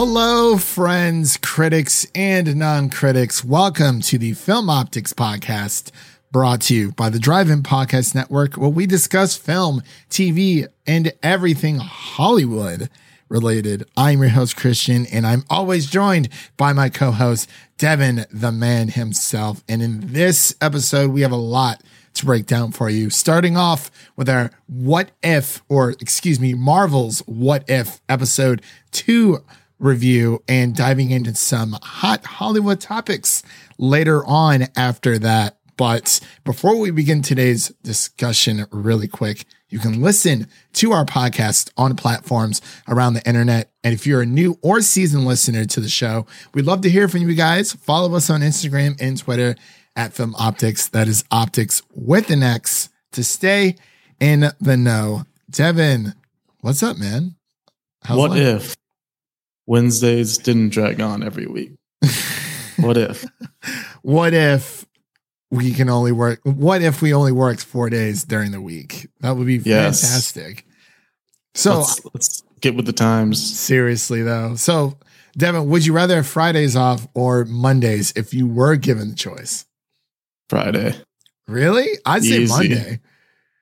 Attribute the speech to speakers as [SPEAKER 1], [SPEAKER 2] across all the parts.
[SPEAKER 1] Hello, friends, critics, and non critics. Welcome to the Film Optics Podcast, brought to you by the Drive In Podcast Network, where we discuss film, TV, and everything Hollywood related. I'm your host, Christian, and I'm always joined by my co host, Devin, the man himself. And in this episode, we have a lot to break down for you, starting off with our What If, or excuse me, Marvel's What If episode two review and diving into some hot Hollywood topics later on after that. But before we begin today's discussion, really quick, you can listen to our podcast on platforms around the internet. And if you're a new or seasoned listener to the show, we'd love to hear from you guys. Follow us on Instagram and Twitter at Film Optics. That is optics with an X to stay in the know. Devin, what's up, man?
[SPEAKER 2] How's what life? if Wednesdays didn't drag on every week? what if?
[SPEAKER 1] what if we can only work? What if we only worked four days during the week? That would be yes. fantastic.
[SPEAKER 2] So let's, let's get with the times.
[SPEAKER 1] Seriously, though. So, Devin, would you rather have Fridays off or Mondays if you were given the choice?
[SPEAKER 2] Friday.
[SPEAKER 1] Really? I'd Easy. say Monday.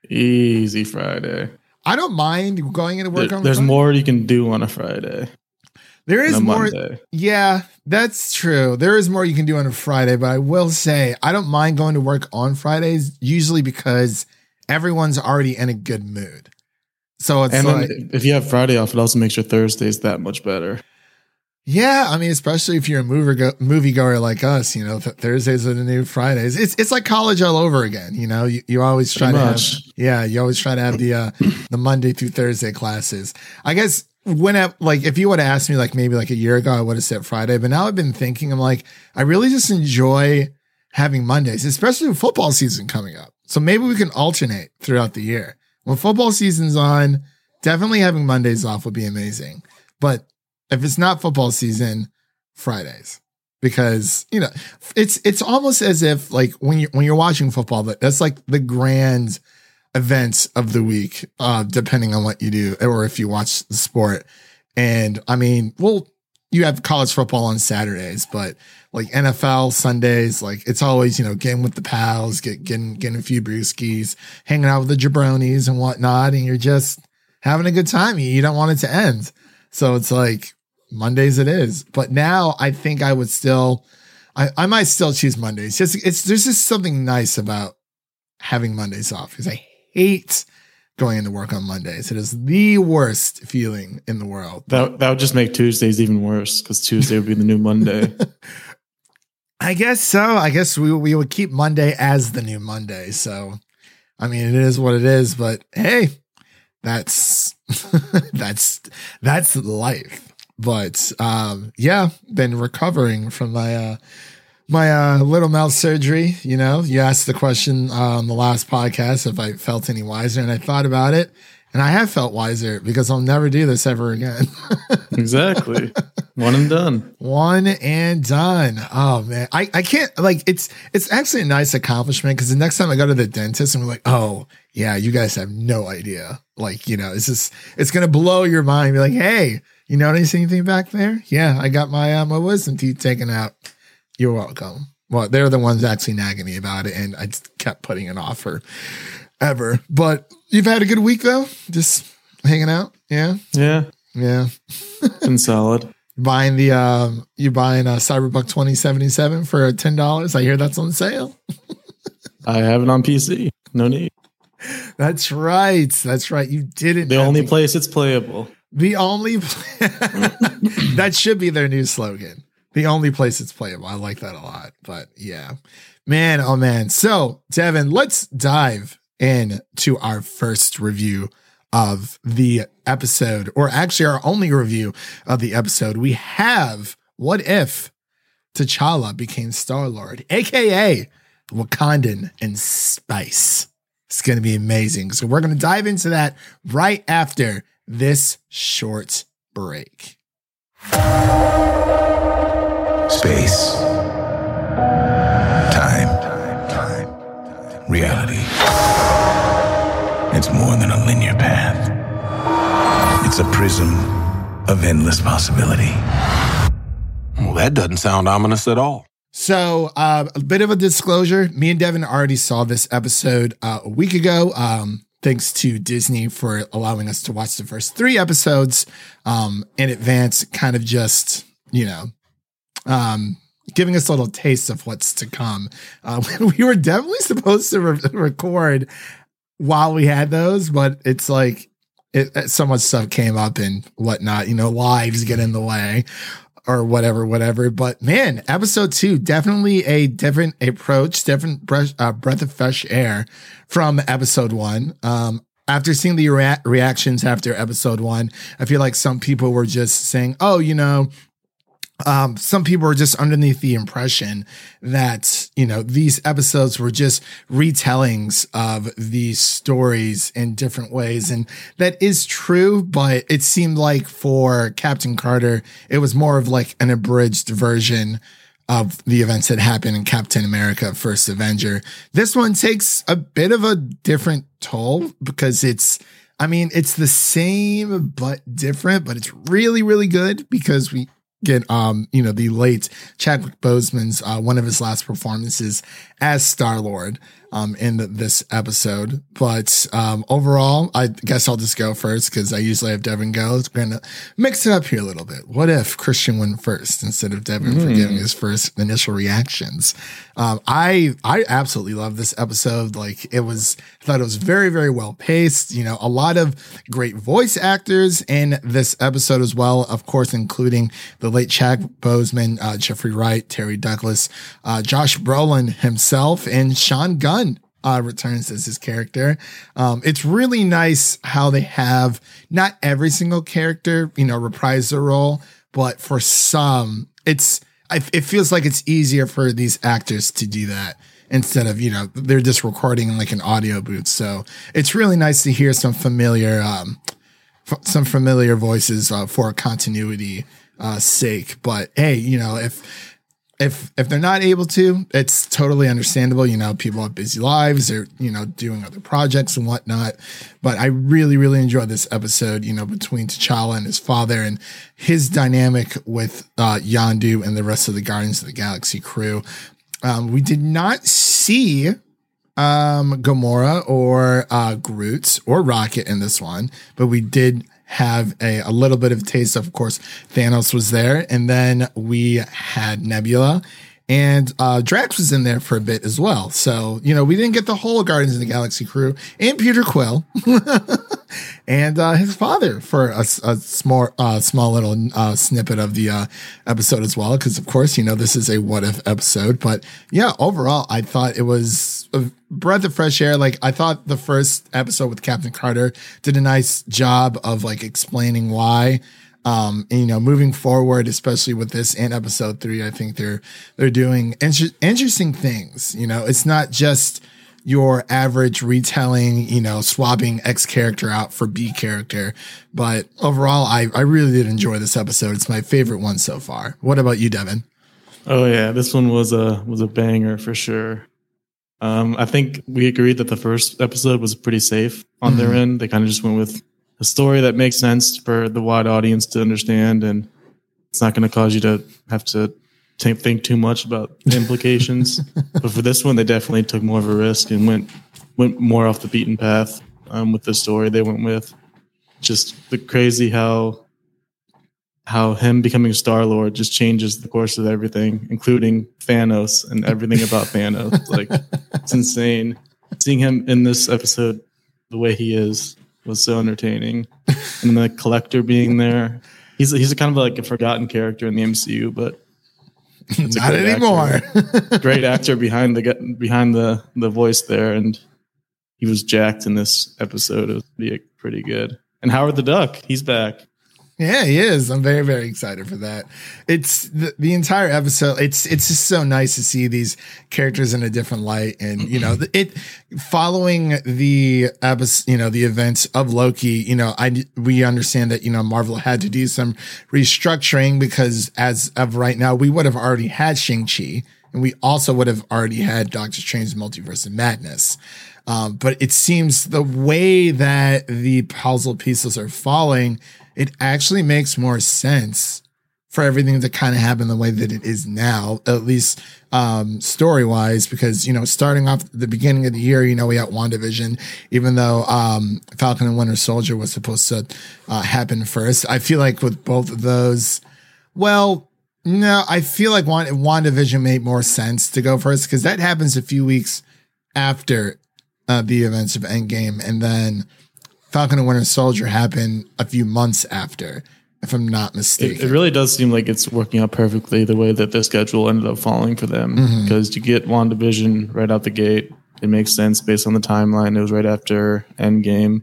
[SPEAKER 2] Easy Friday.
[SPEAKER 1] I don't mind going into work
[SPEAKER 2] there,
[SPEAKER 1] on
[SPEAKER 2] There's Friday. more you can do on a Friday.
[SPEAKER 1] There is more. Monday. Yeah, that's true. There is more you can do on a Friday, but I will say I don't mind going to work on Fridays, usually because everyone's already in a good mood. So it's and like,
[SPEAKER 2] if you have Friday off, it also makes your Thursdays that much better.
[SPEAKER 1] Yeah, I mean, especially if you're a movie go- movie goer like us, you know, th- Thursdays are the new Fridays. It's it's like college all over again. You know, you, you always try Pretty to much. have yeah, you always try to have the uh, the Monday through Thursday classes. I guess when I, like if you would have asked me like maybe like a year ago, I would have said Friday. But now I've been thinking, I'm like, I really just enjoy having Mondays, especially with football season coming up. So maybe we can alternate throughout the year. When football season's on, definitely having Mondays off would be amazing. But if it's not football season, Fridays. Because, you know, it's it's almost as if like when you when you're watching football, that that's like the grand events of the week, uh, depending on what you do or if you watch the sport. And I mean, well, you have college football on Saturdays, but like NFL Sundays, like it's always, you know, getting with the pals, get, getting, getting a few brewskis, hanging out with the jabronis and whatnot. And you're just having a good time. You don't want it to end. So it's like Mondays it is. But now I think I would still, I, I might still choose Mondays. Just it's there's just something nice about having Mondays off because I hate going into work on Mondays. It is the worst feeling in the world.
[SPEAKER 2] That that would just make Tuesdays even worse because Tuesday would be the new Monday.
[SPEAKER 1] I guess so. I guess we we would keep Monday as the new Monday. So, I mean, it is what it is. But hey, that's that's that's life. But um, yeah, been recovering from my uh, my uh, little mouth surgery. You know, you asked the question uh, on the last podcast if I felt any wiser, and I thought about it, and I have felt wiser because I'll never do this ever again.
[SPEAKER 2] exactly, one and done.
[SPEAKER 1] One and done. Oh man, I I can't like it's it's actually a nice accomplishment because the next time I go to the dentist and we're like, oh yeah, you guys have no idea. Like you know, it's just it's gonna blow your mind. Be like, hey you notice anything back there? Yeah, I got my uh, my wisdom teeth taken out. You're welcome. Well, they're the ones actually nagging me about it, and I kept putting it off for ever. But you've had a good week though, just hanging out. Yeah,
[SPEAKER 2] yeah,
[SPEAKER 1] yeah.
[SPEAKER 2] Been solid.
[SPEAKER 1] buying the um, you buying a Cyberpunk 2077 for ten dollars. I hear that's on sale.
[SPEAKER 2] I have it on PC. No need.
[SPEAKER 1] That's right. That's right. You didn't.
[SPEAKER 2] The only place it's playable.
[SPEAKER 1] The only that should be their new slogan. The only place it's playable. I like that a lot. But yeah, man, oh man. So Devin, let's dive in to our first review of the episode, or actually our only review of the episode. We have what if T'Challa became Star Lord, aka Wakandan in space. It's going to be amazing. So we're going to dive into that right after this short break.
[SPEAKER 3] Space. Time. Time. Reality. It's more than a linear path. It's a prism of endless possibility.
[SPEAKER 4] Well, that doesn't sound ominous at all.
[SPEAKER 1] So, uh, a bit of a disclosure. Me and Devin already saw this episode uh, a week ago. Um, thanks to Disney for allowing us to watch the first three episodes um, in advance, kind of just, you know, um, giving us a little taste of what's to come. Uh, we were definitely supposed to re- record while we had those, but it's like it, so much stuff came up and whatnot, you know, lives get in the way or whatever, whatever. But man, episode two, definitely a different approach, different breath, uh, breath of fresh air from episode one. Um, after seeing the rea- reactions after episode one, I feel like some people were just saying, oh, you know, um, some people were just underneath the impression that, you know, these episodes were just retellings of these stories in different ways. And that is true, but it seemed like for Captain Carter, it was more of like an abridged version of the events that happened in Captain America First Avenger. This one takes a bit of a different toll because it's, I mean, it's the same but different, but it's really, really good because we get um you know the late Chadwick Boseman's uh, one of his last performances as Star Lord um in this episode. But um overall, I guess I'll just go first because I usually have Devin go. We're gonna mix it up here a little bit. What if Christian went first instead of Devin mm. for giving his first initial reactions? Um, I I absolutely love this episode. Like it was, I thought it was very very well paced. You know, a lot of great voice actors in this episode as well. Of course, including the late Chad Boseman, uh, Jeffrey Wright, Terry Douglas, uh, Josh Brolin himself, and Sean Gunn uh, returns as his character. Um, it's really nice how they have not every single character, you know, reprise their role, but for some, it's it feels like it's easier for these actors to do that instead of you know they're just recording in like an audio booth. So it's really nice to hear some familiar um, f- some familiar voices uh, for continuity uh, sake. But hey, you know if if if they're not able to, it's totally understandable. You know, people have busy lives, they're you know doing other projects and whatnot. But I really really enjoyed this episode. You know, between T'Challa and his father and his dynamic with uh, Yondu and the rest of the Guardians of the Galaxy crew. Um, we did not see um, Gamora or uh, Groot or Rocket in this one, but we did have a, a little bit of taste. Of course, Thanos was there, and then we had Nebula. And uh, Drax was in there for a bit as well. So, you know, we didn't get the whole Guardians of the Galaxy crew and Peter Quill and uh, his father for a, a small, uh, small little uh, snippet of the uh, episode as well. Because, of course, you know, this is a what if episode. But yeah, overall, I thought it was a breath of fresh air. Like, I thought the first episode with Captain Carter did a nice job of like explaining why. Um, and, you know, moving forward, especially with this and episode three, I think they're they're doing inter- interesting things. You know, it's not just your average retelling, you know, swapping X character out for B character. But overall, I, I really did enjoy this episode. It's my favorite one so far. What about you, Devin?
[SPEAKER 2] Oh yeah, this one was a was a banger for sure. Um, I think we agreed that the first episode was pretty safe on mm-hmm. their end. They kind of just went with a story that makes sense for the wide audience to understand, and it's not going to cause you to have to think too much about the implications. but for this one, they definitely took more of a risk and went went more off the beaten path um, with the story they went with. Just the crazy how how him becoming a Star Lord just changes the course of everything, including Thanos and everything about Thanos. Like it's insane. Seeing him in this episode the way he is was so entertaining. And the collector being there. He's he's a kind of like a forgotten character in the MCU, but
[SPEAKER 1] not anymore.
[SPEAKER 2] Actor. great actor behind the behind the the voice there, and he was jacked in this episode. It was pretty, pretty good. And Howard the Duck, he's back.
[SPEAKER 1] Yeah, he is. I'm very, very excited for that. It's the, the entire episode. It's it's just so nice to see these characters in a different light, and you know, it following the episode, you know, the events of Loki. You know, I we understand that you know Marvel had to do some restructuring because as of right now, we would have already had Shang Chi, and we also would have already had Doctor Strange's Multiverse of Madness. Um, but it seems the way that the puzzle pieces are falling, it actually makes more sense for everything to kind of happen the way that it is now, at least um, story wise, because, you know, starting off the beginning of the year, you know, we had WandaVision, even though um, Falcon and Winter Soldier was supposed to uh, happen first. I feel like with both of those, well, no, I feel like Wand- WandaVision made more sense to go first because that happens a few weeks after uh, the events of Endgame. And then Falcon and Winter Soldier happened a few months after if I'm not mistaken.
[SPEAKER 2] It, it, really does seem like it's working out perfectly the way that their schedule ended up falling for them because mm-hmm. you get WandaVision right out the gate. It makes sense based on the timeline. It was right after Endgame.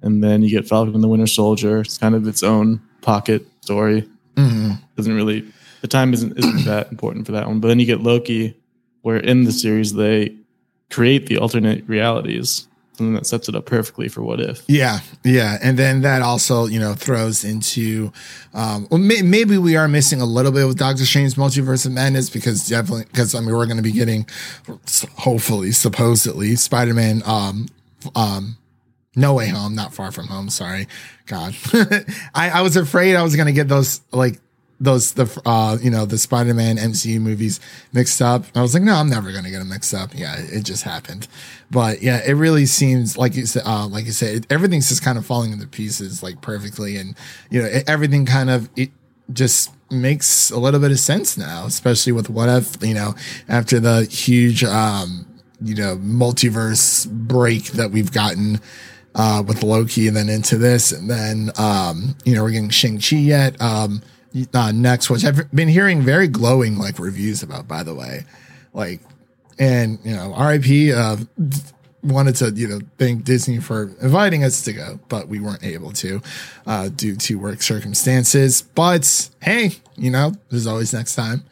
[SPEAKER 2] And then you get Falcon and the Winter Soldier. It's kind of its own pocket story. Mm-hmm. Doesn't really, the time isn't, isn't that important for that one. But then you get Loki, where in the series they create the alternate realities that sets it up perfectly for what if.
[SPEAKER 1] Yeah, yeah, and then that also you know throws into, um, well, may, maybe we are missing a little bit with Doctor Strange Multiverse of Madness because definitely because I mean we're going to be getting, hopefully, supposedly Spider Man, um, um. No way home, not far from home. Sorry, God. I, I was afraid I was gonna get those like those the uh you know the Spider-Man MCU movies mixed up. I was like, no, I'm never gonna get them mixed up. Yeah, it just happened. But yeah, it really seems like you said, uh, like you said, it, everything's just kind of falling into pieces like perfectly, and you know it, everything kind of it just makes a little bit of sense now, especially with what if you know after the huge um you know multiverse break that we've gotten uh, with Loki and then into this. And then, um, you know, we're getting Shang-Chi yet. Um, uh, next, which I've been hearing very glowing like reviews about, by the way. Like, and you know, RIP, uh, wanted to, you know, thank Disney for inviting us to go, but we weren't able to, uh, due to work circumstances. But hey, you know, there's always next time.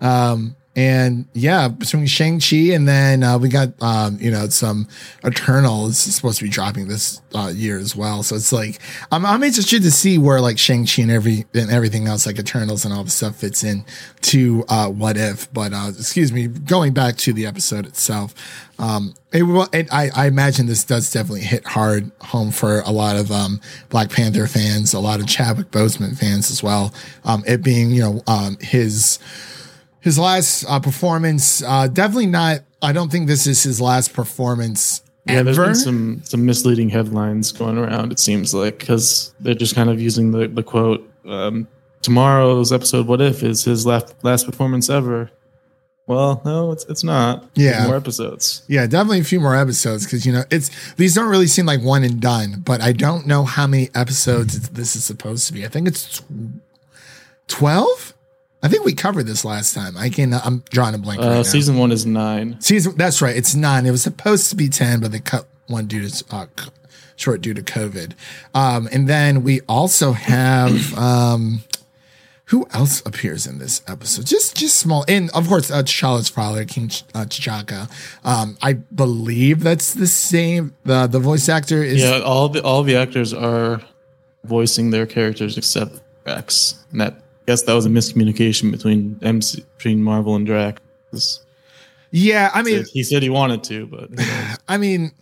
[SPEAKER 1] Um, and yeah, between Shang-Chi and then uh, we got, um, you know, some Eternals supposed to be dropping this uh, year as well. So it's like, I'm, I'm interested to see where like Shang-Chi and every, and everything else, like Eternals and all the stuff fits in to uh, What If. But uh, excuse me, going back to the episode itself, um, it, it, I, I imagine this does definitely hit hard home for a lot of um, Black Panther fans, a lot of Chadwick Boseman fans as well. Um, it being, you know, um, his his last uh, performance. Uh, definitely not. I don't think this is his last performance. Yeah, ever. there's been
[SPEAKER 2] some some misleading headlines going around. It seems like because they're just kind of using the the quote. Um, tomorrow's episode, "What if," is his last last performance ever. Well, no, it's it's not.
[SPEAKER 1] Yeah,
[SPEAKER 2] more episodes.
[SPEAKER 1] Yeah, definitely a few more episodes because you know it's these don't really seem like one and done. But I don't know how many episodes this is supposed to be. I think it's twelve. I think we covered this last time. I can. I'm drawing a blank.
[SPEAKER 2] Uh, right season one is nine.
[SPEAKER 1] Season. That's right. It's nine. It was supposed to be ten, but they cut one due to uh, short due to COVID. Um, and then we also have um, who else appears in this episode? Just just small, and of course, uh, T'Challa's father, King uh, T'Chaka. Um, I believe that's the same. The the voice actor is.
[SPEAKER 2] Yeah, all the all the actors are voicing their characters except Drax. And that guess that was a miscommunication between MC between Marvel and Drax.
[SPEAKER 1] Yeah, I mean,
[SPEAKER 2] he said he wanted to, but
[SPEAKER 1] I mean,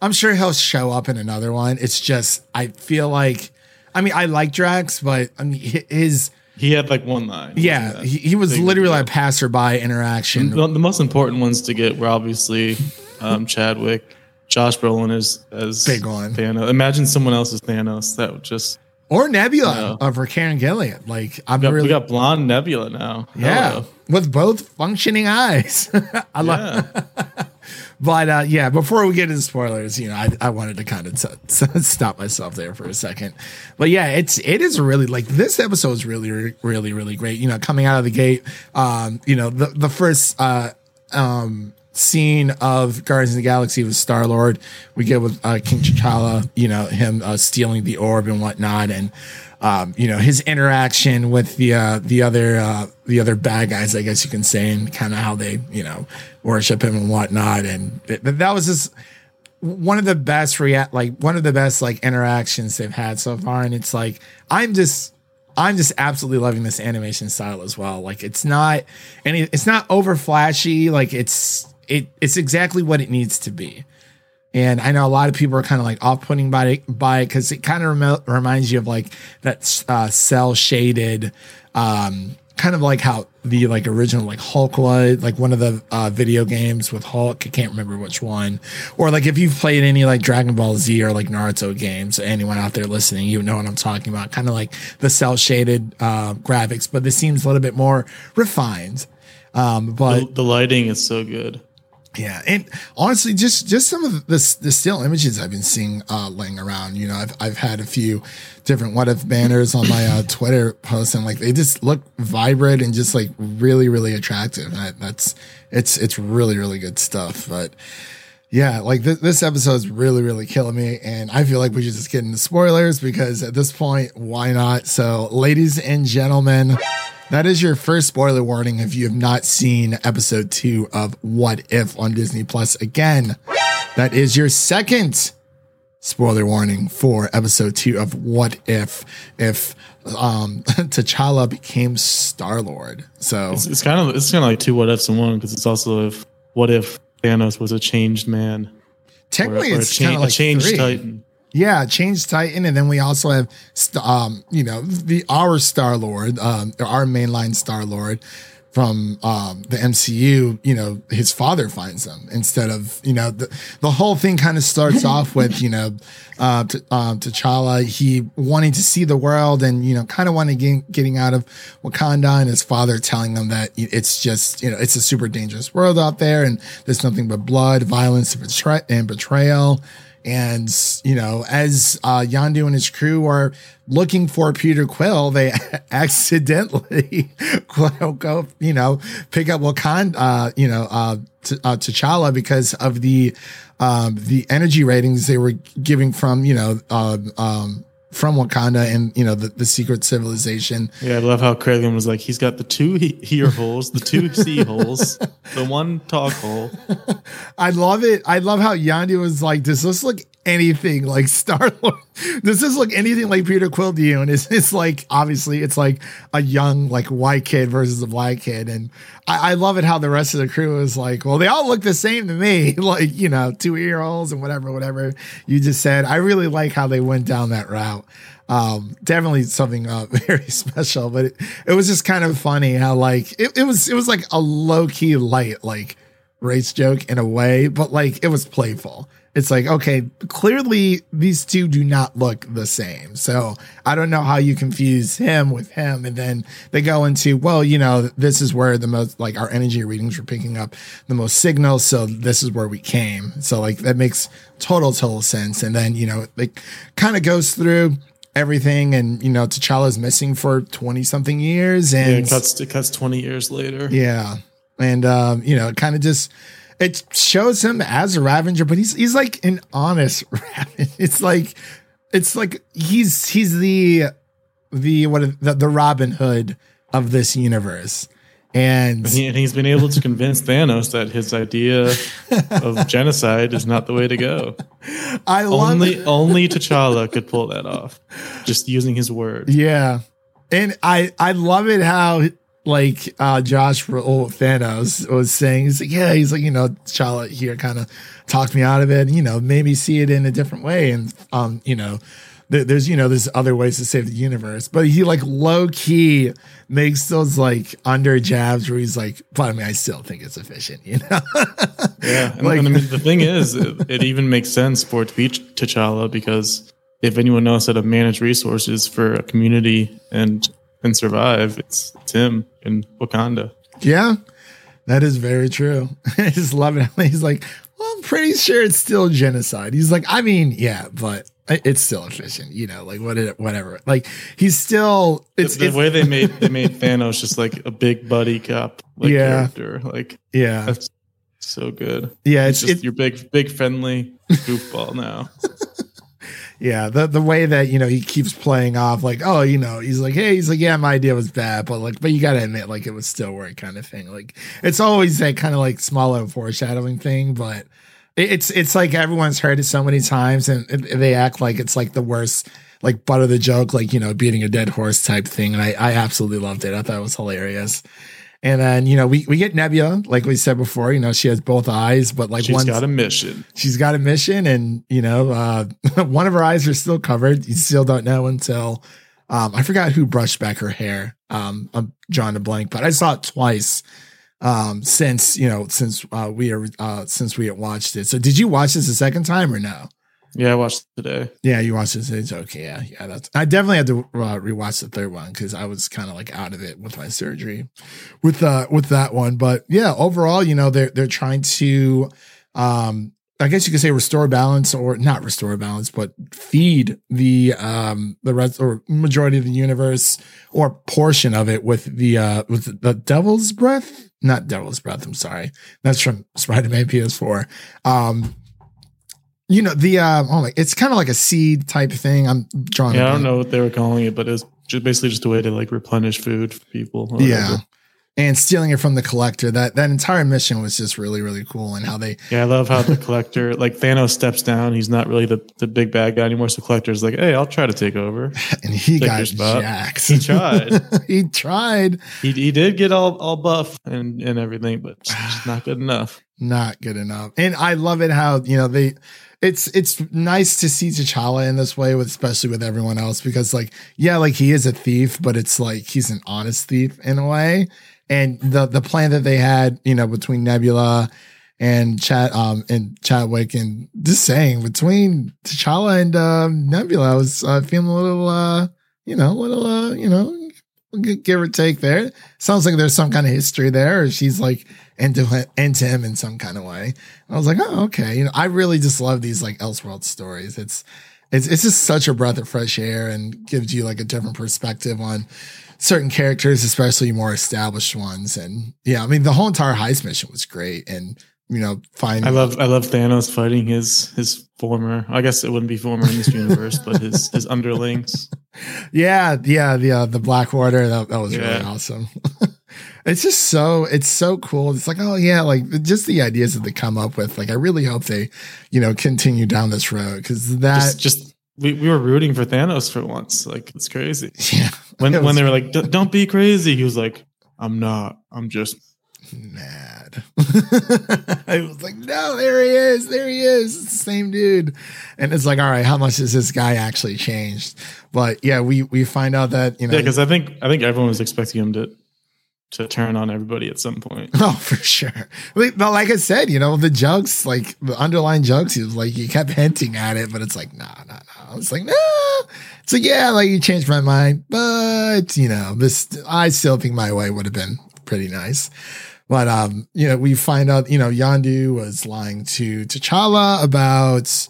[SPEAKER 1] I'm sure he'll show up in another one. It's just I feel like, I mean, I like Drax, but I mean his.
[SPEAKER 2] He had like one line.
[SPEAKER 1] Yeah, he, he, was literally like a passerby interaction.
[SPEAKER 2] The, the, most important ones to get were obviously um, Chadwick, Josh Brolin as as
[SPEAKER 1] big one.
[SPEAKER 2] Thanos. Imagine someone else else's Thanos. That would just
[SPEAKER 1] or Nebula of for Karen Gillan. Like
[SPEAKER 2] I'm we got, really, we got blonde Nebula now.
[SPEAKER 1] Yeah, Hello. with both functioning eyes. I love. but uh, yeah, before we get into spoilers, you know, I, I wanted to kind of t- stop myself there for a second. But yeah, it's it is really like this episode is really really really great. You know, coming out of the gate, um, you know, the the first uh um scene of Guardians of the Galaxy with Star Lord. We get with uh, King T'Challa, you know, him uh, stealing the orb and whatnot, and um, you know his interaction with the uh, the other uh, the other bad guys, I guess you can say, and kind of how they you know worship him and whatnot. And th- that was just one of the best react like one of the best like interactions they've had so far. And it's like I'm just I'm just absolutely loving this animation style as well. Like it's not any, it's not over flashy. Like it's it it's exactly what it needs to be. And I know a lot of people are kind of like off putting by it because it kind of rem- reminds you of like that uh, cel shaded, um, kind of like how the like original like Hulk was like one of the uh, video games with Hulk. I can't remember which one. Or like if you've played any like Dragon Ball Z or like Naruto games, anyone out there listening, you know what I'm talking about. Kind of like the cel shaded uh, graphics, but this seems a little bit more refined. Um, but
[SPEAKER 2] the, the lighting is so good.
[SPEAKER 1] Yeah, and honestly, just just some of the the still images I've been seeing uh, laying around. You know, I've I've had a few different what if banners on my uh, Twitter posts, and like they just look vibrant and just like really really attractive. And that's it's it's really really good stuff. But yeah, like th- this episode is really really killing me, and I feel like we should just get into spoilers because at this point, why not? So, ladies and gentlemen. That is your first spoiler warning if you have not seen episode two of What If on Disney Plus. Again, that is your second spoiler warning for episode two of What If if um T'Challa became Star Lord. So
[SPEAKER 2] it's, it's, kind of it's kind of like two what ifs in one because it's also if what if Thanos was a changed man.
[SPEAKER 1] Technically, or, or it's a, cha- like a changed three. Titan. Yeah, changed Titan, and then we also have, um, you know, the our Star Lord, um, our mainline Star Lord from um, the MCU. You know, his father finds him instead of you know the the whole thing kind of starts off with you know, uh, t- um, T'Challa he wanting to see the world and you know kind of wanting get, getting out of Wakanda, and his father telling him that it's just you know it's a super dangerous world out there, and there's nothing but blood, violence, and, betray- and betrayal. And, you know, as uh, Yondu and his crew are looking for Peter Quill, they accidentally go, you know, pick up Wakanda, uh, you know, uh, t- uh, T'Challa because of the, um, the energy ratings they were giving from, you know, um, um, from Wakanda and you know the, the secret civilization.
[SPEAKER 2] Yeah, I love how Kraglin was like, he's got the two he- ear holes, the two sea holes, the one talk hole.
[SPEAKER 1] I love it. I love how Yondu was like, does this look anything like Star Lord? Does this look anything like Peter Quill to you? And it's, it's like obviously it's like a young like white kid versus a black kid, and I, I love it how the rest of the crew is like, well, they all look the same to me, like you know, two ear holes and whatever, whatever you just said. I really like how they went down that route. Um, definitely something uh, very special, but it, it was just kind of funny how like it, it was it was like a low key light like race joke in a way, but like it was playful it's like, okay, clearly these two do not look the same. So I don't know how you confuse him with him. And then they go into, well, you know, this is where the most, like our energy readings were picking up the most signals. So this is where we came. So like that makes total, total sense. And then, you know, it kind of goes through everything and you know T'Challa's missing for 20 something years and
[SPEAKER 2] yeah, it cuts it cuts 20 years later.
[SPEAKER 1] Yeah. And um, you know, it kind of just it shows him as a Ravager, but he's he's like an honest Ravager. It's like it's like he's he's the the what the, the Robin Hood of this universe. And,
[SPEAKER 2] he, he's been able to convince Thanos that his idea of genocide is not the way to go.
[SPEAKER 1] I love
[SPEAKER 2] only it. only T'Challa could pull that off, just using his word.
[SPEAKER 1] Yeah, and I I love it how like uh Josh oh, Thanos was saying, he's like, yeah, he's like, you know, T'Challa here kind of talked me out of it, you know, maybe see it in a different way. And um, you know, th- there's you know, there's other ways to save the universe. But he like low key makes those like under jabs where he's like, but I mean, I still think it's efficient, you know?
[SPEAKER 2] yeah. And, like, and I mean the thing is, it, it even makes sense for it to be T'Challa because if anyone knows how to manage resources for a community and and survive, it's, it's him in Wakanda.
[SPEAKER 1] Yeah, that is very true. I just love it. He's like, well, I'm pretty sure it's still genocide. He's like, I mean, yeah, but it's still efficient, you know, like what it, whatever. Like he's still
[SPEAKER 2] it's the, the way they made they made Thanos just like a big buddy cop like yeah. character. Like
[SPEAKER 1] yeah,
[SPEAKER 2] that's so good.
[SPEAKER 1] Yeah,
[SPEAKER 2] it's, it's just it, your big big friendly goofball now.
[SPEAKER 1] yeah, the the way that you know he keeps playing off like, oh, you know, he's like, hey, he's like, yeah, my idea was bad, but like, but you gotta admit, like, it would still work, kind of thing. Like, it's always that kind of like small foreshadowing thing, but it's it's like everyone's heard it so many times, and they act like it's like the worst, like butt of the joke, like you know, beating a dead horse type thing. And I I absolutely loved it. I thought it was hilarious. And then, you know, we, we get Nebula, like we said before, you know, she has both eyes, but like
[SPEAKER 2] she's got a mission.
[SPEAKER 1] she's got a mission and, you know, uh, one of her eyes are still covered. You still don't know until, um, I forgot who brushed back her hair. Um, I'm drawing a blank, but I saw it twice, um, since, you know, since, uh, we are, uh, since we had watched it. So did you watch this a second time or no?
[SPEAKER 2] Yeah, I watched today.
[SPEAKER 1] Yeah, you watched this. It's okay. Yeah, yeah. That's. I definitely had to uh, rewatch the third one because I was kind of like out of it with my surgery, with uh with that one. But yeah, overall, you know, they're they're trying to, um, I guess you could say restore balance or not restore balance, but feed the um the rest or majority of the universe or portion of it with the uh with the devil's breath. Not devil's breath. I'm sorry. That's from Spider-Man PS4. Um you know the uh, oh my, it's kind of like a seed type thing. I'm drawing.
[SPEAKER 2] Yeah, I don't know what they were calling it, but it's just basically just a way to like replenish food for people.
[SPEAKER 1] Yeah, and stealing it from the collector. That that entire mission was just really really cool, and how they.
[SPEAKER 2] Yeah, I love how the collector like Thanos steps down. He's not really the, the big bad guy anymore. So collector's like, hey, I'll try to take over.
[SPEAKER 1] And he take got jacked.
[SPEAKER 2] He tried.
[SPEAKER 1] he tried.
[SPEAKER 2] He he did get all all buff and and everything, but just not good enough.
[SPEAKER 1] Not good enough. And I love it how you know they it's it's nice to see T'Challa in this way with especially with everyone else because like yeah like he is a thief but it's like he's an honest thief in a way. And the the plan that they had you know between Nebula and Chad um and Chadwick and just saying between T'Challa and um, Nebula I was uh, feeling a little uh you know a little uh you know give or take there. Sounds like there's some kind of history there. She's like into into him in some kind of way. I was like, oh, okay. You know, I really just love these like Elseworld stories. It's it's it's just such a breath of fresh air and gives you like a different perspective on certain characters, especially more established ones. And yeah, I mean the whole entire heist mission was great. And you know, fine.
[SPEAKER 2] I love I love Thanos fighting his his former. I guess it wouldn't be former in this universe, but his his underlings.
[SPEAKER 1] Yeah, yeah, the uh, the Black Order. That, that was yeah. really awesome. it's just so it's so cool. It's like, oh yeah, like just the ideas that they come up with. Like I really hope they, you know, continue down this road because that
[SPEAKER 2] just, just we, we were rooting for Thanos for once. Like it's crazy. Yeah. When when they were like, don't be crazy, he was like, I'm not. I'm just
[SPEAKER 1] mad. I was like, no, there he is. There he is. It's the same dude. And it's like, all right, how much has this guy actually changed? But yeah, we we find out that, you know
[SPEAKER 2] Yeah, because I think I think everyone was expecting him to to turn on everybody at some point.
[SPEAKER 1] Oh, for sure. But like I said, you know, the jokes, like the underlying jokes, he was like, he kept hinting at it, but it's like, nah, nah, nah. It's like, nah. So yeah, like you changed my mind, but you know, this, I still think my way would have been pretty nice. But, um, you know, we find out, you know, Yondu was lying to T'Challa about,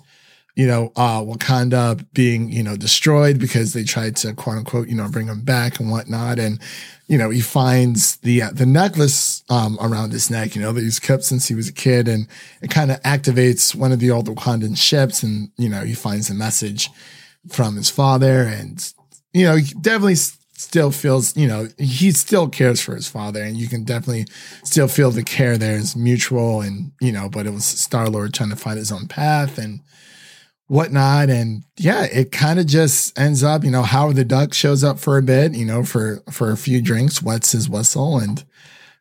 [SPEAKER 1] you know, uh, Wakanda being, you know, destroyed because they tried to quote unquote, you know, bring him back and whatnot. And, you know, he finds the, uh, the necklace, um, around his neck, you know, that he's kept since he was a kid. And it kind of activates one of the old Wakandan ships. And, you know, he finds a message from his father and, you know, he definitely still feels, you know, he still cares for his father and you can definitely still feel the care there is mutual and, you know, but it was Star Lord trying to find his own path and, whatnot. And yeah, it kind of just ends up, you know, Howard the Duck shows up for a bit, you know, for, for a few drinks, wets his whistle. And,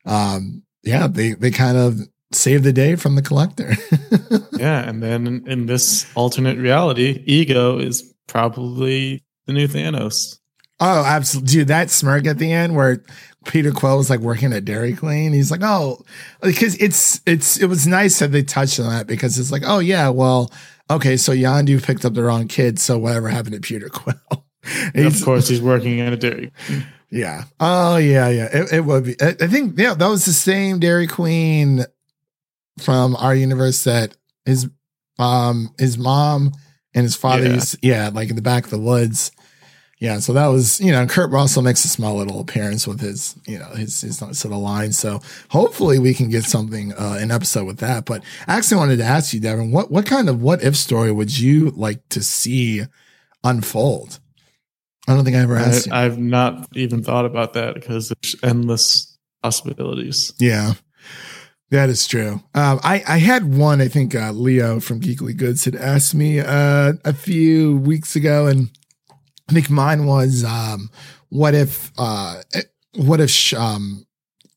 [SPEAKER 1] um, yeah, they, they kind of save the day from the collector.
[SPEAKER 2] yeah. And then in this alternate reality, ego is probably the new Thanos.
[SPEAKER 1] Oh, absolutely. Dude, that smirk at the end where Peter Quill was like working at Dairy Queen. He's like, oh, because it's, it's, it was nice that they touched on that because it's like, oh, yeah, well, okay, so Yondu picked up the wrong kid, so whatever happened to Peter Quill?
[SPEAKER 2] of course, he's working at a dairy.
[SPEAKER 1] Yeah. Oh, yeah, yeah. It, it would be. I, I, think, yeah, that was the same Dairy Queen from our universe that his, um, his mom and his father yeah. used, yeah, like in the back of the woods yeah, so that was you know Kurt Russell makes a small little appearance with his you know his his sort of line. So hopefully we can get something uh, an episode with that. But I actually wanted to ask you, Devin, what what kind of what if story would you like to see unfold? I don't think I ever asked.
[SPEAKER 2] I, I've not even thought about that because there's endless possibilities.
[SPEAKER 1] Yeah. That is true. Um, I, I had one, I think uh, Leo from Geekly Goods had asked me uh, a few weeks ago, and I think mine was um, what if uh, what if um,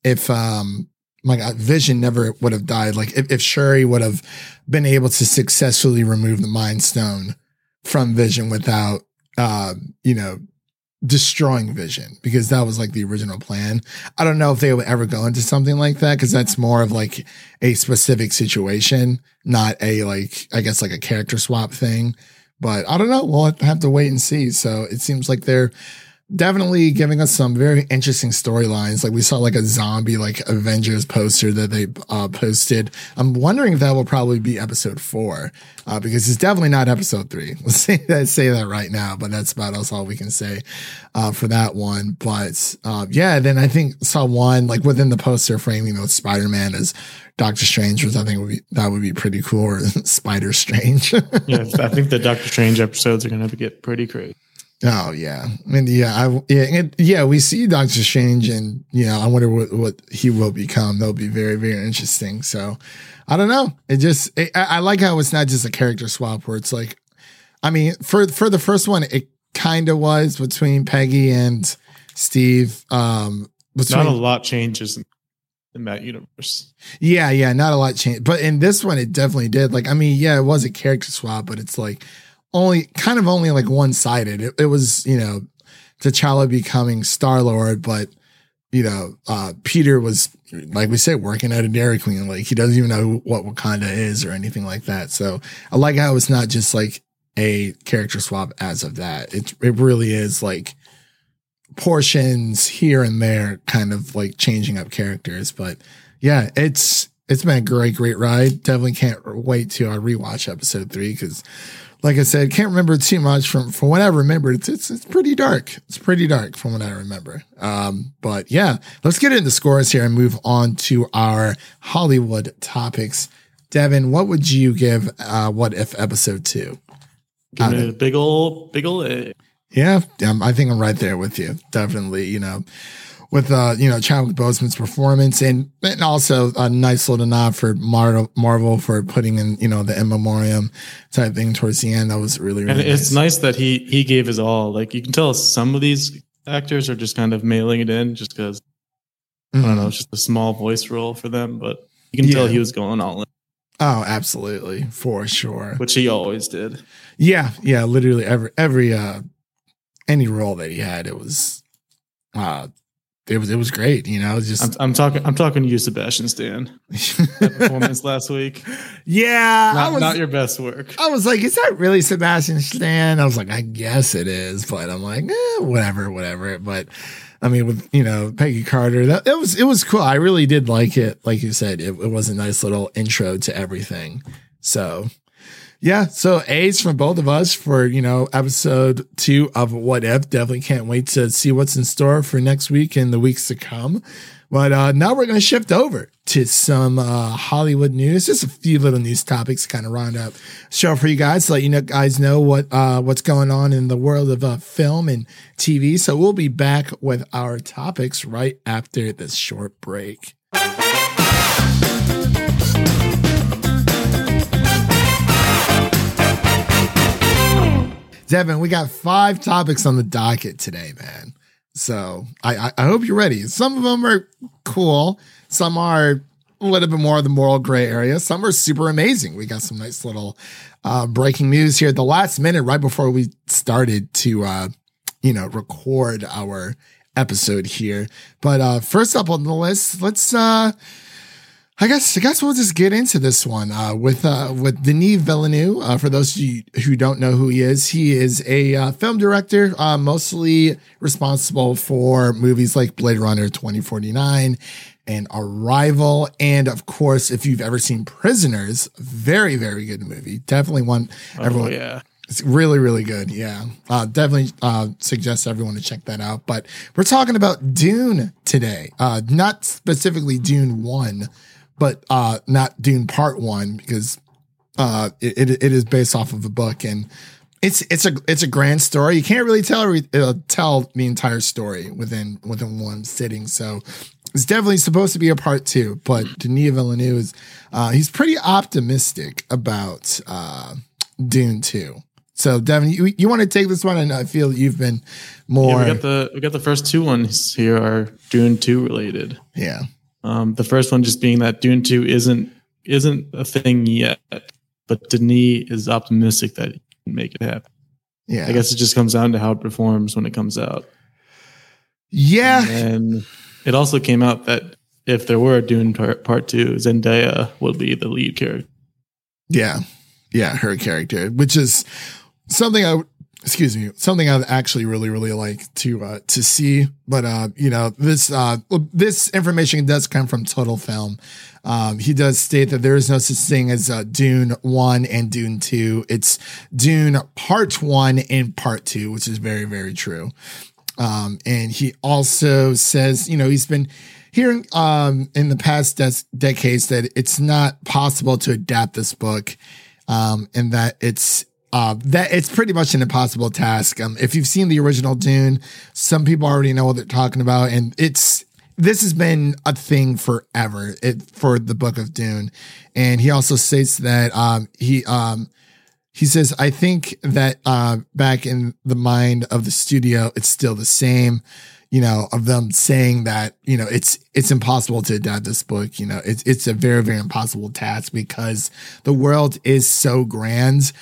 [SPEAKER 1] if um my God, Vision never would have died. Like if, if Shuri would have been able to successfully remove the Mind Stone from Vision without, uh, you know, destroying Vision because that was like the original plan. I don't know if they would ever go into something like that because that's more of like a specific situation, not a like I guess like a character swap thing. But I don't know. We'll have to wait and see. So it seems like they're definitely giving us some very interesting storylines. Like we saw like a zombie like Avengers poster that they uh, posted. I'm wondering if that will probably be episode four uh, because it's definitely not episode three. Let's say that say that right now, but that's about us all we can say uh, for that one. But uh, yeah, then I think saw one like within the poster framing with Spider Man as Doctor Strange, which I think would be that would be pretty cool. Or Spider Strange.
[SPEAKER 2] yeah, I think the Doctor Strange episodes are going to get pretty crazy.
[SPEAKER 1] Oh yeah, I mean yeah, I yeah, it, yeah. We see Doctor Strange, and you know, I wonder what what he will become. That'll be very very interesting. So, I don't know. It just it, I, I like how it's not just a character swap where it's like, I mean, for for the first one, it kind of was between Peggy and Steve. Um, between,
[SPEAKER 2] not a lot changes in that universe.
[SPEAKER 1] Yeah, yeah, not a lot changed, but in this one, it definitely did. Like, I mean, yeah, it was a character swap, but it's like only kind of only like one sided. It, it, was, you know, T'Challa becoming Star Lord, but you know, uh, Peter was like we said, working at a Dairy Queen. Like he doesn't even know what Wakanda is or anything like that. So I like how it's not just like a character swap as of that. It it really is like portions here and there, kind of like changing up characters. But yeah, it's it's been a great, great ride. Definitely can't wait to uh, rewatch episode three because like I said, can't remember too much from from what I remember. It's it's, it's pretty dark. It's pretty dark from what I remember. Um, but yeah, let's get into scores here and move on to our Hollywood topics. Devin, what would you give? Uh, what if episode two?
[SPEAKER 2] Give it a big old, big old A.
[SPEAKER 1] Yeah, um, I think I'm right there with you. Definitely, you know with uh, you know Chadwick Boseman's performance, and and also a nice little nod for Mar- Marvel for putting in you know the in memoriam type thing towards the end. That was really really.
[SPEAKER 2] And it's nice. nice that he he gave his all. Like you can tell some of these actors are just kind of mailing it in, just because mm-hmm. I don't know, mm-hmm. it's just a small voice role for them, but you can yeah. tell he was going all in.
[SPEAKER 1] Oh, absolutely, for sure.
[SPEAKER 2] Which he always did.
[SPEAKER 1] Yeah, yeah, literally every every uh any role that he had, it was uh it was it was great. You know, just
[SPEAKER 2] I'm, I'm, talking I'm talking to you, Sebastian Stan. that performance last week.
[SPEAKER 1] Yeah,
[SPEAKER 2] not, was, not, your best work.
[SPEAKER 1] I was like, is that really Sebastian Stan? I was like, I guess it is, but I'm like, eh, whatever, whatever. But I mean, with you know Peggy Carter, that it was it was cool. I really did like it. Like you said, it, it was a nice little intro to everything. So yeah, so A's from both of us for, you know, episode two of What If. Definitely can't wait to see what's in store for next week and the weeks to come. But uh, now we're going to shift over to some uh, Hollywood news. Just a few little news topics to kind of round up show for you guys, to let you know, guys know what uh, what's going on in the world of uh, film and TV. So we'll be back with our topics right after this short break. Devin, we got five topics on the docket today, man. So I, I, hope you're ready. Some of them are cool. Some are a little bit more of the moral gray area. Some are super amazing. We got some nice little uh, breaking news here at the last minute, right before we started to, uh, you know, record our episode here. But uh, first up on the list, let's uh, I guess I guess we'll just get into this one uh, with uh, with Denis Villeneuve. Uh, for those of you who don't know who he is, he is a uh, film director, uh, mostly responsible for movies like Blade Runner 2049 and Arrival, and of course, if you've ever seen Prisoners, very very good movie. Definitely one
[SPEAKER 2] oh, everyone. Oh, yeah.
[SPEAKER 1] It's really, really good. Yeah. Uh, definitely uh, suggest everyone to check that out. But we're talking about Dune today. Uh, not specifically Dune 1, but uh, not Dune Part One because uh, it, it is based off of a book and it's it's a it's a grand story. You can't really tell uh, tell the entire story within within one sitting. So it's definitely supposed to be a part two. But Denis Villeneuve is uh, he's pretty optimistic about uh, Dune two. So Devin, you, you want to take this one, and I feel you've been more.
[SPEAKER 2] Yeah, we got the we got the first two ones here are Dune two related.
[SPEAKER 1] Yeah,
[SPEAKER 2] Um, the first one just being that Dune Two isn't isn't a thing yet, but Denis is optimistic that he can make it happen.
[SPEAKER 1] Yeah,
[SPEAKER 2] I guess it just comes down to how it performs when it comes out.
[SPEAKER 1] Yeah,
[SPEAKER 2] and it also came out that if there were a Dune part, part two, Zendaya would be the lead character.
[SPEAKER 1] Yeah, yeah, her character, which is something I excuse me, something I'd actually really, really like to uh, to see. But uh, you know, this uh, this information does come from Total Film. Um, he does state that there is no such thing as uh, Dune One and Dune Two. It's Dune Part One and Part Two, which is very, very true. Um, and he also says, you know, he's been hearing um, in the past des- decades that it's not possible to adapt this book, um, and that it's uh, that it's pretty much an impossible task. Um, if you've seen the original Dune, some people already know what they're talking about, and it's this has been a thing forever it, for the Book of Dune. And he also states that um, he um, he says, I think that uh, back in the mind of the studio, it's still the same, you know, of them saying that, you know, it's it's impossible to adapt this book. You know, it's it's a very, very impossible task because the world is so grand.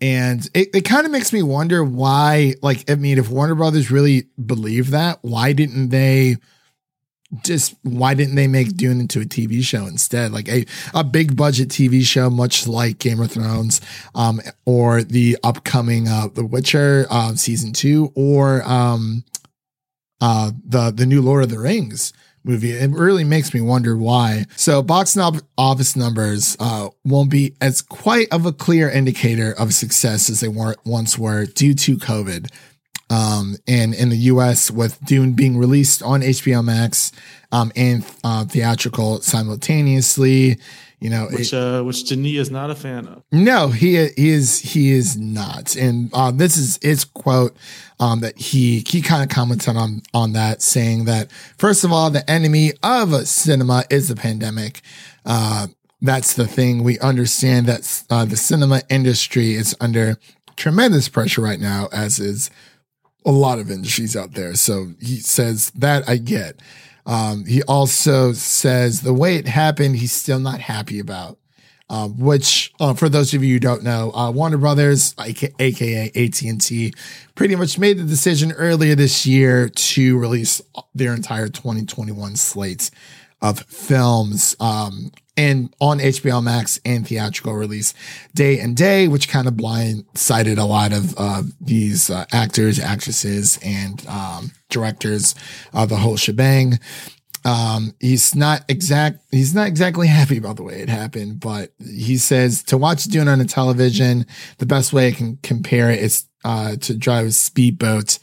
[SPEAKER 1] And it, it kind of makes me wonder why, like, I mean, if Warner Brothers really believe that, why didn't they just why didn't they make Dune into a TV show instead? Like a, a big budget TV show, much like Game of Thrones, um, or the upcoming uh, The Witcher uh, season two, or um, uh, the the new Lord of the Rings movie. It really makes me wonder why. So box office numbers uh, won't be as quite of a clear indicator of success as they were once were due to COVID. Um, and in the US, with Dune being released on HBO Max um, and uh, theatrical simultaneously, you know,
[SPEAKER 2] which uh, which Denis is not a fan of.
[SPEAKER 1] No, he he is he is not, and uh, this is his quote um, that he he kind of commented on on that, saying that first of all, the enemy of cinema is the pandemic. Uh, that's the thing. We understand that uh, the cinema industry is under tremendous pressure right now, as is a lot of industries out there. So he says that I get. Um, he also says the way it happened, he's still not happy about. Uh, which, uh, for those of you who don't know, uh, Warner Brothers, aka AT and T, pretty much made the decision earlier this year to release their entire 2021 slate of films. Um, and on HBO Max and theatrical release day and day, which kind of blindsided a lot of uh, these uh, actors, actresses, and um, directors, uh, the whole shebang. Um, he's not exact. He's not exactly happy about the way it happened, but he says to watch Dune on a television, the best way I can compare it is uh, to drive a speedboat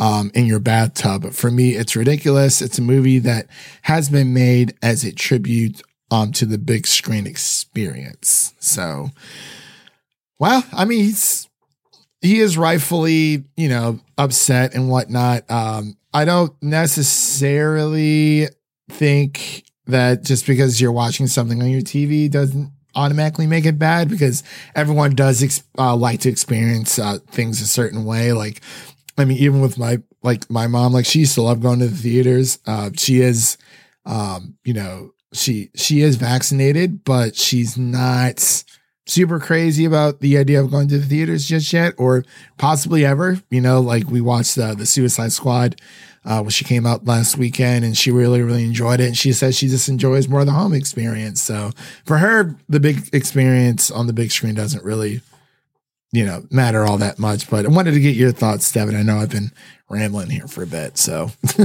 [SPEAKER 1] um, in your bathtub. For me, it's ridiculous. It's a movie that has been made as a tribute um, to the big screen experience. So, well, I mean, he's he is rightfully, you know, upset and whatnot. Um, I don't necessarily think that just because you're watching something on your TV doesn't automatically make it bad because everyone does ex- uh, like to experience uh, things a certain way. Like, I mean, even with my like my mom, like she used to love going to the theaters. Uh, she is, um, you know, she she is vaccinated, but she's not super crazy about the idea of going to the theaters just yet, or possibly ever. You know, like we watched uh, the Suicide Squad, uh, when she came out last weekend, and she really really enjoyed it. And she says she just enjoys more of the home experience. So for her, the big experience on the big screen doesn't really, you know, matter all that much. But I wanted to get your thoughts, Devin. I know I've been rambling here for a bit, so.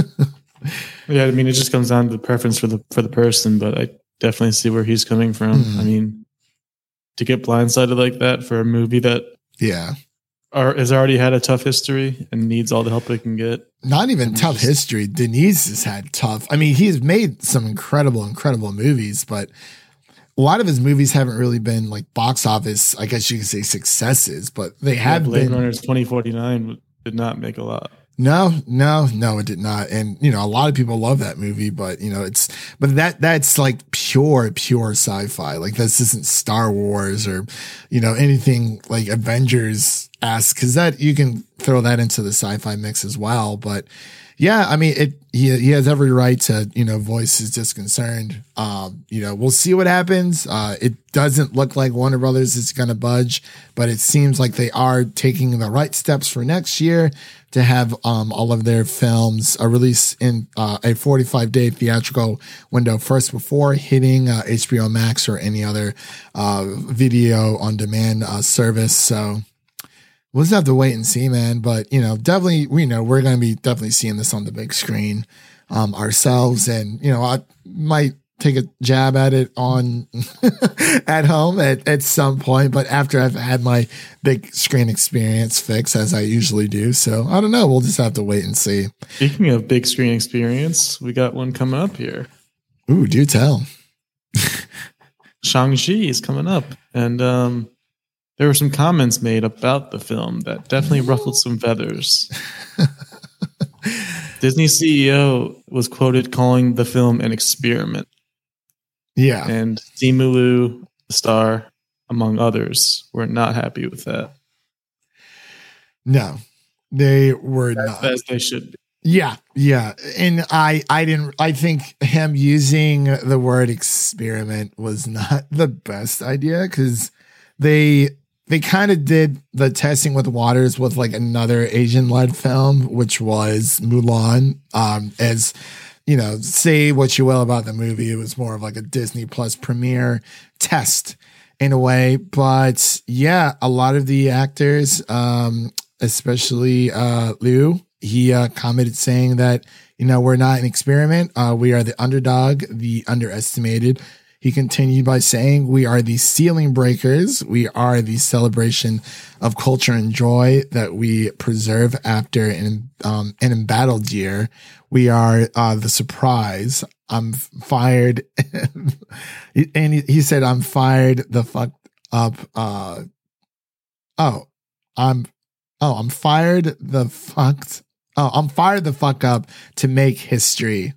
[SPEAKER 2] yeah, I mean, it just comes down to the preference for the for the person, but I definitely see where he's coming from. Mm. I mean, to get blindsided like that for a movie that
[SPEAKER 1] yeah
[SPEAKER 2] are, has already had a tough history and needs all the help it can get.
[SPEAKER 1] Not even tough just, history. Denis has had tough. I mean, he's made some incredible, incredible movies, but a lot of his movies haven't really been like box office. I guess you could say successes, but they have
[SPEAKER 2] yeah, Blade
[SPEAKER 1] been.
[SPEAKER 2] Runner's twenty forty nine did not make a lot.
[SPEAKER 1] No, no, no, it did not. And you know, a lot of people love that movie, but you know, it's but that that's like pure, pure sci-fi. Like this isn't Star Wars or you know anything like Avengers esque because that you can throw that into the sci-fi mix as well. But yeah, I mean, it. He he has every right to you know voice his disconcern. Um, you know, we'll see what happens. Uh, it doesn't look like Warner Brothers is going to budge, but it seems like they are taking the right steps for next year to have um all of their films uh, release in uh, a 45 day theatrical window first before hitting uh, HBO Max or any other uh, video on demand uh, service. So we'll just have to wait and see, man. But you know, definitely, we know we're going to be definitely seeing this on the big screen um, ourselves, and you know, I might take a jab at it on at home at, at some point, but after I've had my big screen experience fix as I usually do. So I don't know. We'll just have to wait and see.
[SPEAKER 2] Speaking of big screen experience, we got one coming up here.
[SPEAKER 1] Ooh, do tell.
[SPEAKER 2] Shang-Chi is coming up. And um, there were some comments made about the film that definitely ruffled some feathers. Disney CEO was quoted calling the film an experiment.
[SPEAKER 1] Yeah.
[SPEAKER 2] And Simu Liu, the star, among others, were not happy with that.
[SPEAKER 1] No, they were
[SPEAKER 2] as,
[SPEAKER 1] not.
[SPEAKER 2] As they should be.
[SPEAKER 1] Yeah, yeah, and I, I didn't. I think him using the word experiment was not the best idea because they they kind of did the testing with waters with like another Asian led film, which was Mulan. Um, as you know, say what you will about the movie, it was more of like a Disney Plus premiere test in a way. But yeah, a lot of the actors, um, especially uh, Liu, he uh, commented saying that you know we're not an experiment. Uh, we are the underdog, the underestimated. He continued by saying, We are the ceiling breakers. We are the celebration of culture and joy that we preserve after an, um, an embattled year. We are uh, the surprise. I'm fired. and he, said, I'm fired the fuck up. Uh, oh, I'm, oh, I'm fired the fucked. Oh, I'm fired the fuck up to make history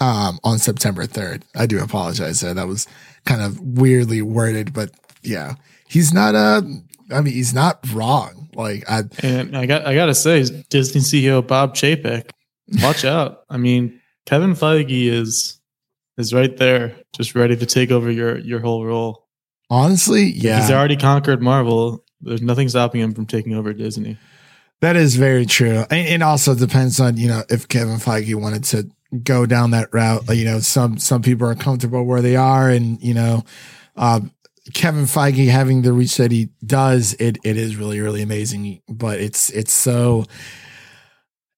[SPEAKER 1] um, on September 3rd. I do apologize there. That was kind of weirdly worded, but yeah, he's not uh I mean, he's not wrong. Like I
[SPEAKER 2] and I got I gotta say, Disney CEO Bob Chapek, watch out. I mean, Kevin Feige is is right there, just ready to take over your your whole role.
[SPEAKER 1] Honestly, yeah,
[SPEAKER 2] he's already conquered Marvel. There's nothing stopping him from taking over Disney.
[SPEAKER 1] That is very true. And it also depends on, you know, if Kevin Feige wanted to go down that route. You know, some some people are comfortable where they are, and you know, uh, Kevin Feige having the reach that he does, it it is really really amazing. But it's it's so,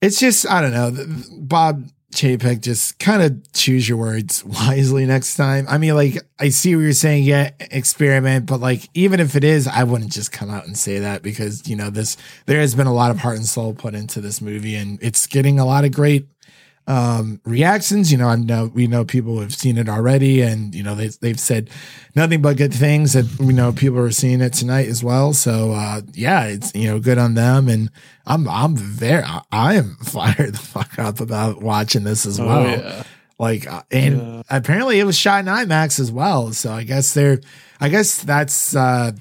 [SPEAKER 1] it's just I don't know, Bob Chapek, just kind of choose your words wisely next time. I mean, like I see what you're saying, yeah, experiment, but like even if it is, I wouldn't just come out and say that because you know this there has been a lot of heart and soul put into this movie, and it's getting a lot of great um, reactions. You know, I know we know people have seen it already, and you know they they've said nothing but good things. That you know people are seeing it tonight as well. So uh, yeah, it's you know good on them, and I'm I'm very I am fired the fuck up about watching this as oh, well. Oh, yeah. Like, uh, and yeah. apparently it was shot in IMAX as well. So I guess they're, I guess that's uh,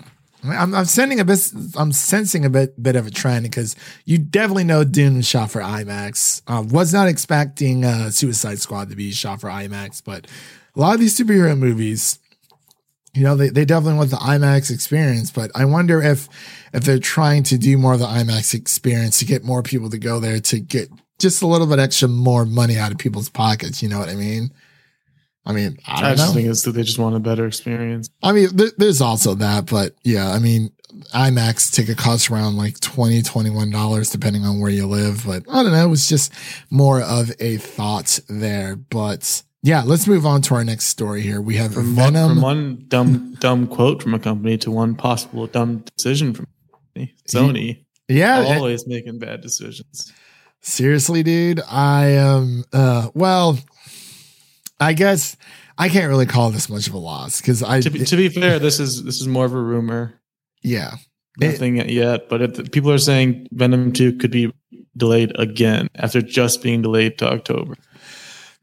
[SPEAKER 1] I'm, I'm sending a bit. I'm sensing a bit bit of a trend because you definitely know Dune shot for IMAX. Uh, was not expecting uh, Suicide Squad to be shot for IMAX, but a lot of these superhero movies, you know, they, they definitely want the IMAX experience. But I wonder if if they're trying to do more of the IMAX experience to get more people to go there to get just a little bit extra more money out of people's pockets. You know what I mean? I mean, I, I
[SPEAKER 2] just know. think it's that they just want a better experience.
[SPEAKER 1] I mean, there's also that, but yeah, I mean, IMAX ticket costs around like 20 $21 depending on where you live. But I don't know. It was just more of a thought there. But yeah, let's move on to our next story here. We have
[SPEAKER 2] from
[SPEAKER 1] Venom.
[SPEAKER 2] One, from one dumb, dumb quote from a company to one possible dumb decision from Sony.
[SPEAKER 1] Yeah.
[SPEAKER 2] Always it, making bad decisions.
[SPEAKER 1] Seriously, dude. I am, um, uh, well, I guess I can't really call this much of a loss because I.
[SPEAKER 2] To be, to be, fair, this is this is more of a rumor.
[SPEAKER 1] Yeah,
[SPEAKER 2] nothing it, yet. But it, people are saying Venom Two could be delayed again after just being delayed to October.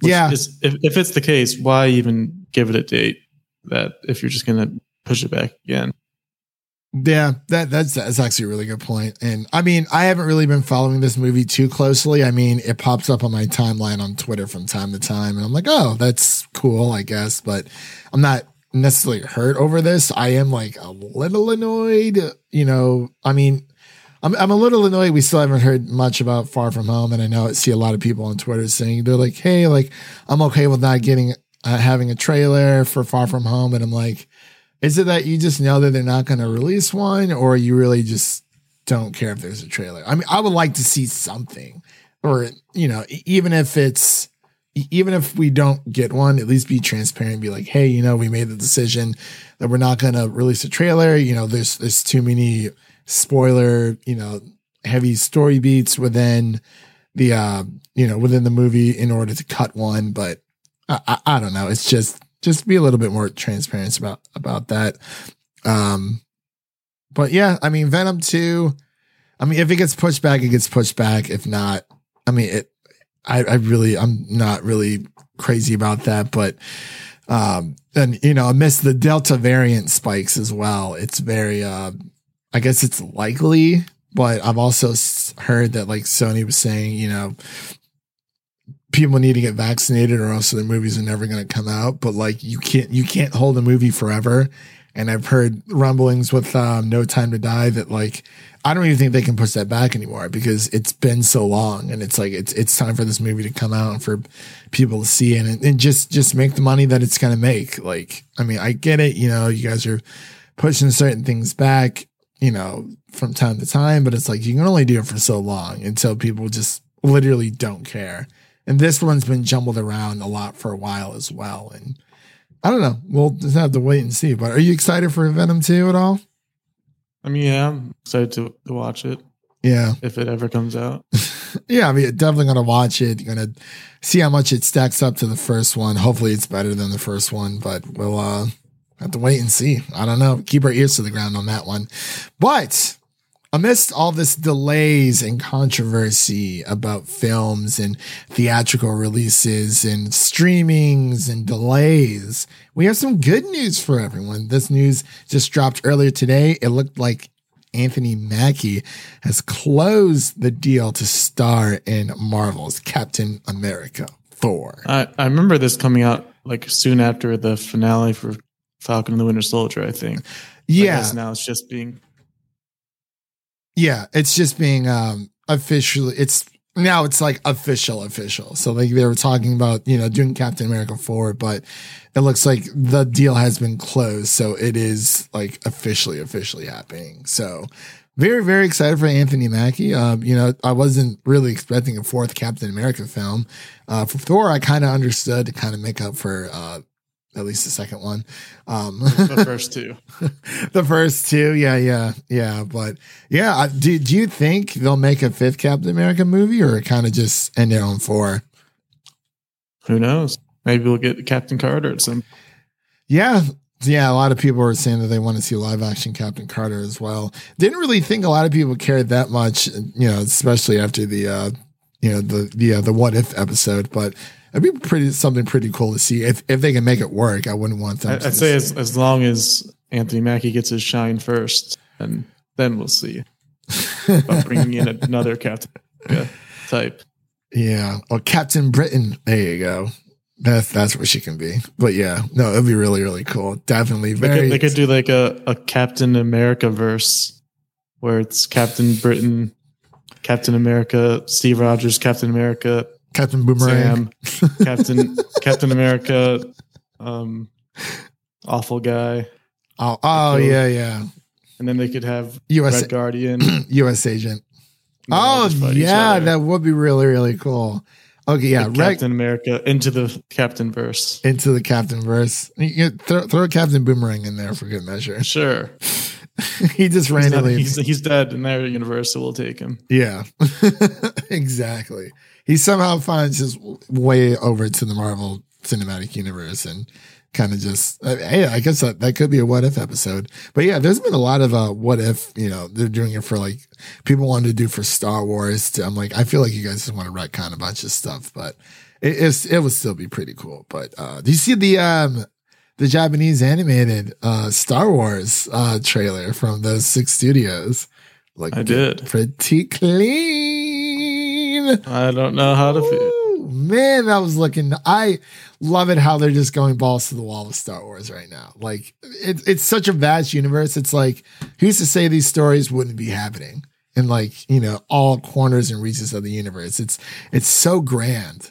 [SPEAKER 1] yeah,
[SPEAKER 2] is, if if it's the case, why even give it a date? That if you're just going to push it back again.
[SPEAKER 1] Yeah, that that's that's actually a really good point. And I mean, I haven't really been following this movie too closely. I mean, it pops up on my timeline on Twitter from time to time, and I'm like, oh, that's cool, I guess. But I'm not necessarily hurt over this. I am like a little annoyed. You know, I mean, I'm I'm a little annoyed. We still haven't heard much about Far From Home, and I know I see a lot of people on Twitter saying they're like, hey, like I'm okay with not getting uh, having a trailer for Far From Home, and I'm like is it that you just know that they're not going to release one, or you really just don't care if there's a trailer? I mean, I would like to see something, or you know, even if it's even if we don't get one, at least be transparent. and Be like, hey, you know, we made the decision that we're not going to release a trailer. You know, there's there's too many spoiler, you know, heavy story beats within the uh, you know, within the movie in order to cut one. But I, I, I don't know. It's just just be a little bit more transparent about about that. Um, but yeah, I mean, Venom two. I mean, if it gets pushed back, it gets pushed back. If not, I mean, it. I, I really, I'm not really crazy about that, but um, and you know, amidst the Delta variant spikes as well, it's very. Uh, I guess it's likely, but I've also heard that like Sony was saying, you know, people need to get vaccinated or else the movies are never going to come out. But like you can't you can't hold a movie forever. And I've heard rumblings with um, No Time to Die that like I don't even think they can push that back anymore because it's been so long and it's like it's it's time for this movie to come out and for people to see it and, and just just make the money that it's gonna make. Like I mean I get it, you know, you guys are pushing certain things back, you know, from time to time, but it's like you can only do it for so long until people just literally don't care and this one's been jumbled around a lot for a while as well. And I don't know. We'll just have to wait and see. But are you excited for Venom 2 at all?
[SPEAKER 2] I mean, yeah, I'm excited to, to watch it.
[SPEAKER 1] Yeah.
[SPEAKER 2] If it ever comes out.
[SPEAKER 1] yeah, I mean, definitely going to watch it. Going to see how much it stacks up to the first one. Hopefully it's better than the first one, but we'll uh, have to wait and see. I don't know. Keep our ears to the ground on that one. But amidst all this delays and controversy about films and theatrical releases and streamings and delays, we have some good news for everyone. This news just dropped earlier today. It looked like Anthony Mackie has closed the deal to star in Marvel's Captain America 4.
[SPEAKER 2] I, I remember this coming out like soon after the finale for Falcon and the Winter Soldier, I think.
[SPEAKER 1] Yeah.
[SPEAKER 2] now it's just being
[SPEAKER 1] yeah, it's just being um officially it's now it's like official official. So like they were talking about, you know, doing Captain America 4, but it looks like the deal has been closed, so it is like officially officially happening. So very very excited for Anthony Mackie. Um, you know, I wasn't really expecting a fourth Captain America film. Uh, for Thor, I kind of understood to kind of make up for uh, at least the second one. Um,
[SPEAKER 2] the first two.
[SPEAKER 1] the first two, yeah, yeah, yeah. But yeah, do do you think they'll make a fifth Captain America movie, or kind of just end it on four?
[SPEAKER 2] Who knows? Maybe we'll get Captain Carter at some.
[SPEAKER 1] Yeah, yeah. A lot of people are saying that they want to see live action Captain Carter as well. Didn't really think a lot of people cared that much, you know, especially after the, uh, you know, the the uh, the what if episode, but It'd be pretty something pretty cool to see if if they can make it work. I wouldn't want them.
[SPEAKER 2] I, I'd say as, as long as Anthony Mackie gets his shine first, and then we'll see about bringing in another Captain uh, type.
[SPEAKER 1] Yeah, or Captain Britain. There you go. That's that's what she can be. But yeah, no, it'd be really really cool. Definitely very.
[SPEAKER 2] They could, they could do like a a Captain America verse, where it's Captain Britain, Captain America, Steve Rogers, Captain America,
[SPEAKER 1] Captain Boomerang,
[SPEAKER 2] Sam, Captain Captain America, um, awful guy.
[SPEAKER 1] Oh, oh yeah, yeah.
[SPEAKER 2] And then they could have
[SPEAKER 1] US
[SPEAKER 2] Red Guardian,
[SPEAKER 1] U.S. Agent. Oh yeah, that would be really really cool. Okay, yeah,
[SPEAKER 2] Red, Captain America into the Captain verse,
[SPEAKER 1] into the Captain verse. You throw, throw Captain Boomerang in there for good measure.
[SPEAKER 2] Sure.
[SPEAKER 1] he just randomly
[SPEAKER 2] he's, he's, he's, dead and their universe, we'll take him.
[SPEAKER 1] Yeah, exactly. He somehow finds his way over to the Marvel Cinematic Universe and kind of just uh, hey i guess that, that could be a what if episode. But yeah there's been a lot of uh what if you know they're doing it for like people wanted to do for star wars to, i'm like i feel like you guys just want to retcon a bunch of stuff but it, it's it would still be pretty cool. But uh do you see the um the Japanese animated uh, Star Wars uh, trailer from those six studios?
[SPEAKER 2] Like I did.
[SPEAKER 1] Pretty clean.
[SPEAKER 2] I don't know how to feel.
[SPEAKER 1] Man, that was looking. I love it how they're just going balls to the wall with Star Wars right now. Like it's it's such a vast universe. It's like who's to say these stories wouldn't be happening in like you know all corners and reaches of the universe. It's it's so grand.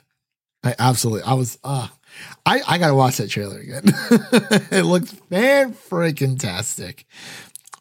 [SPEAKER 1] I absolutely. I was. Uh, I I gotta watch that trailer again. it looked fan freaking tastic.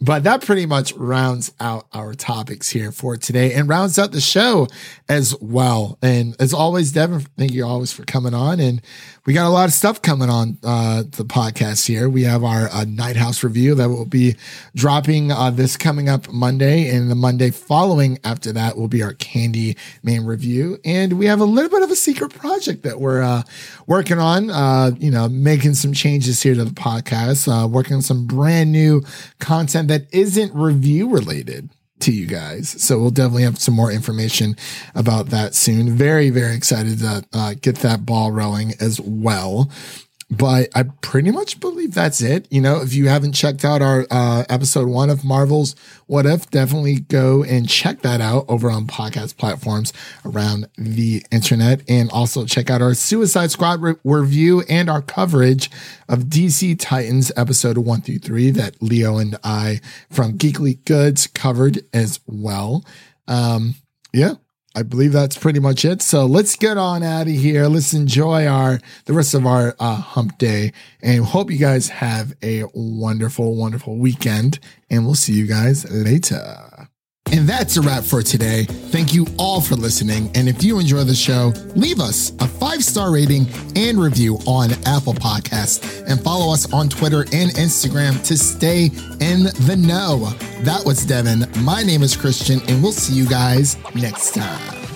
[SPEAKER 1] But that pretty much rounds out our topics here for today and rounds out the show as well. And as always, Devin, thank you always for coming on. And we got a lot of stuff coming on uh, the podcast here. We have our uh, Night House review that will be dropping uh, this coming up Monday, and the Monday following after that will be our Candy Man review. And we have a little bit of a secret project that we're uh, working on. Uh, you know, making some changes here to the podcast, uh, working on some brand new content that isn't review related to you guys. So we'll definitely have some more information about that soon. Very, very excited to uh, get that ball rolling as well. But I pretty much believe that's it. You know, if you haven't checked out our uh, episode one of Marvel's What If, definitely go and check that out over on podcast platforms around the internet. And also check out our Suicide Squad re- review and our coverage of DC Titans episode one through three that Leo and I from Geekly Goods covered as well. Um, yeah, I believe that's pretty much it. So let's get on out of here. Let's enjoy our the rest of our uh, hump day, and hope you guys have a wonderful, wonderful weekend. And we'll see you guys later. And that's a wrap for today. Thank you all for listening. And if you enjoy the show, leave us a five star rating and review on Apple Podcasts and follow us on Twitter and Instagram to stay in the know. That was Devin. My name is Christian, and we'll see you guys next time.